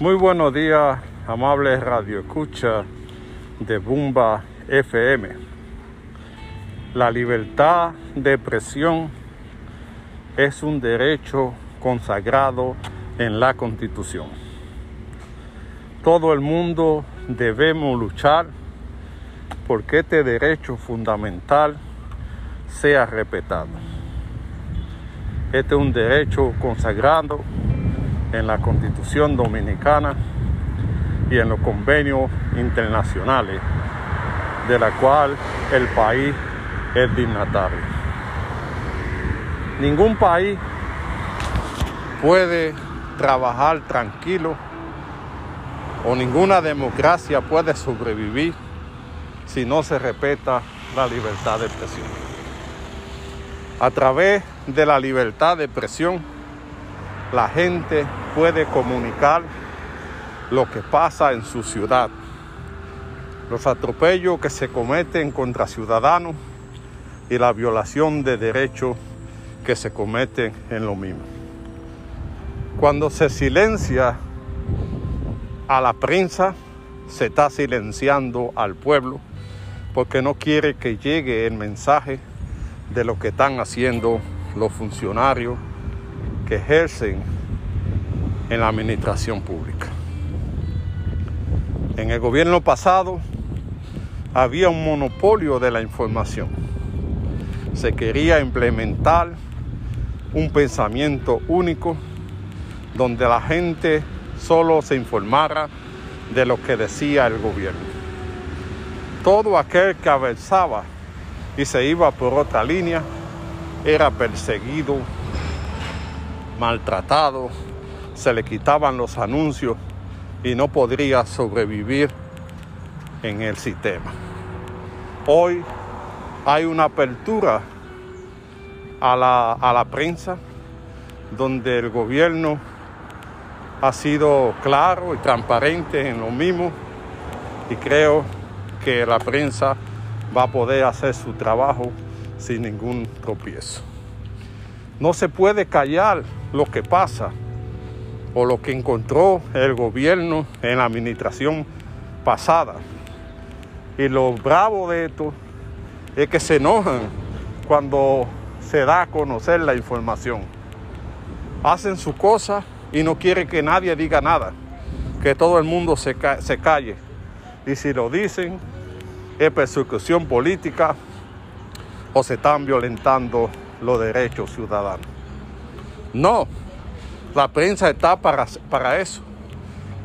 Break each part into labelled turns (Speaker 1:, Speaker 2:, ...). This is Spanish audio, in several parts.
Speaker 1: Muy buenos días, amables radio escucha de Bumba FM. La libertad de expresión es un derecho consagrado en la Constitución. Todo el mundo debemos luchar porque este derecho fundamental sea respetado. Este es un derecho consagrado en la Constitución Dominicana y en los convenios internacionales de la cual el país es dignatario. Ningún país puede trabajar tranquilo o ninguna democracia puede sobrevivir si no se respeta la libertad de expresión. A través de la libertad de expresión, la gente puede comunicar lo que pasa en su ciudad, los atropellos que se cometen contra ciudadanos y la violación de derechos que se cometen en lo mismo. Cuando se silencia a la prensa, se está silenciando al pueblo porque no quiere que llegue el mensaje de lo que están haciendo los funcionarios que ejercen en la administración pública. En el gobierno pasado había un monopolio de la información. Se quería implementar un pensamiento único donde la gente solo se informara de lo que decía el gobierno. Todo aquel que avanzaba y se iba por otra línea era perseguido, maltratado, se le quitaban los anuncios y no podría sobrevivir en el sistema. Hoy hay una apertura a la, a la prensa donde el gobierno ha sido claro y transparente en lo mismo y creo que la prensa va a poder hacer su trabajo sin ningún tropiezo. No se puede callar lo que pasa o lo que encontró el gobierno en la administración pasada. Y lo bravo de esto es que se enojan cuando se da a conocer la información. Hacen su cosa y no quieren que nadie diga nada, que todo el mundo se, se calle. Y si lo dicen, es persecución política o se están violentando los derechos ciudadanos. No, la prensa está para, para eso,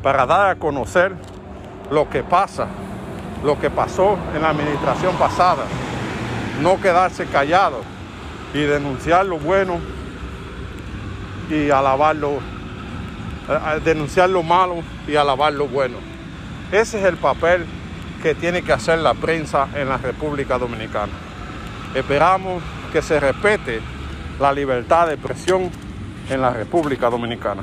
Speaker 1: para dar a conocer lo que pasa, lo que pasó en la administración pasada, no quedarse callado y denunciar lo bueno y alabar lo, eh, denunciar lo malo y alabar lo bueno. Ese es el papel que tiene que hacer la prensa en la República Dominicana. Esperamos que se respete la libertad de expresión en la República Dominicana.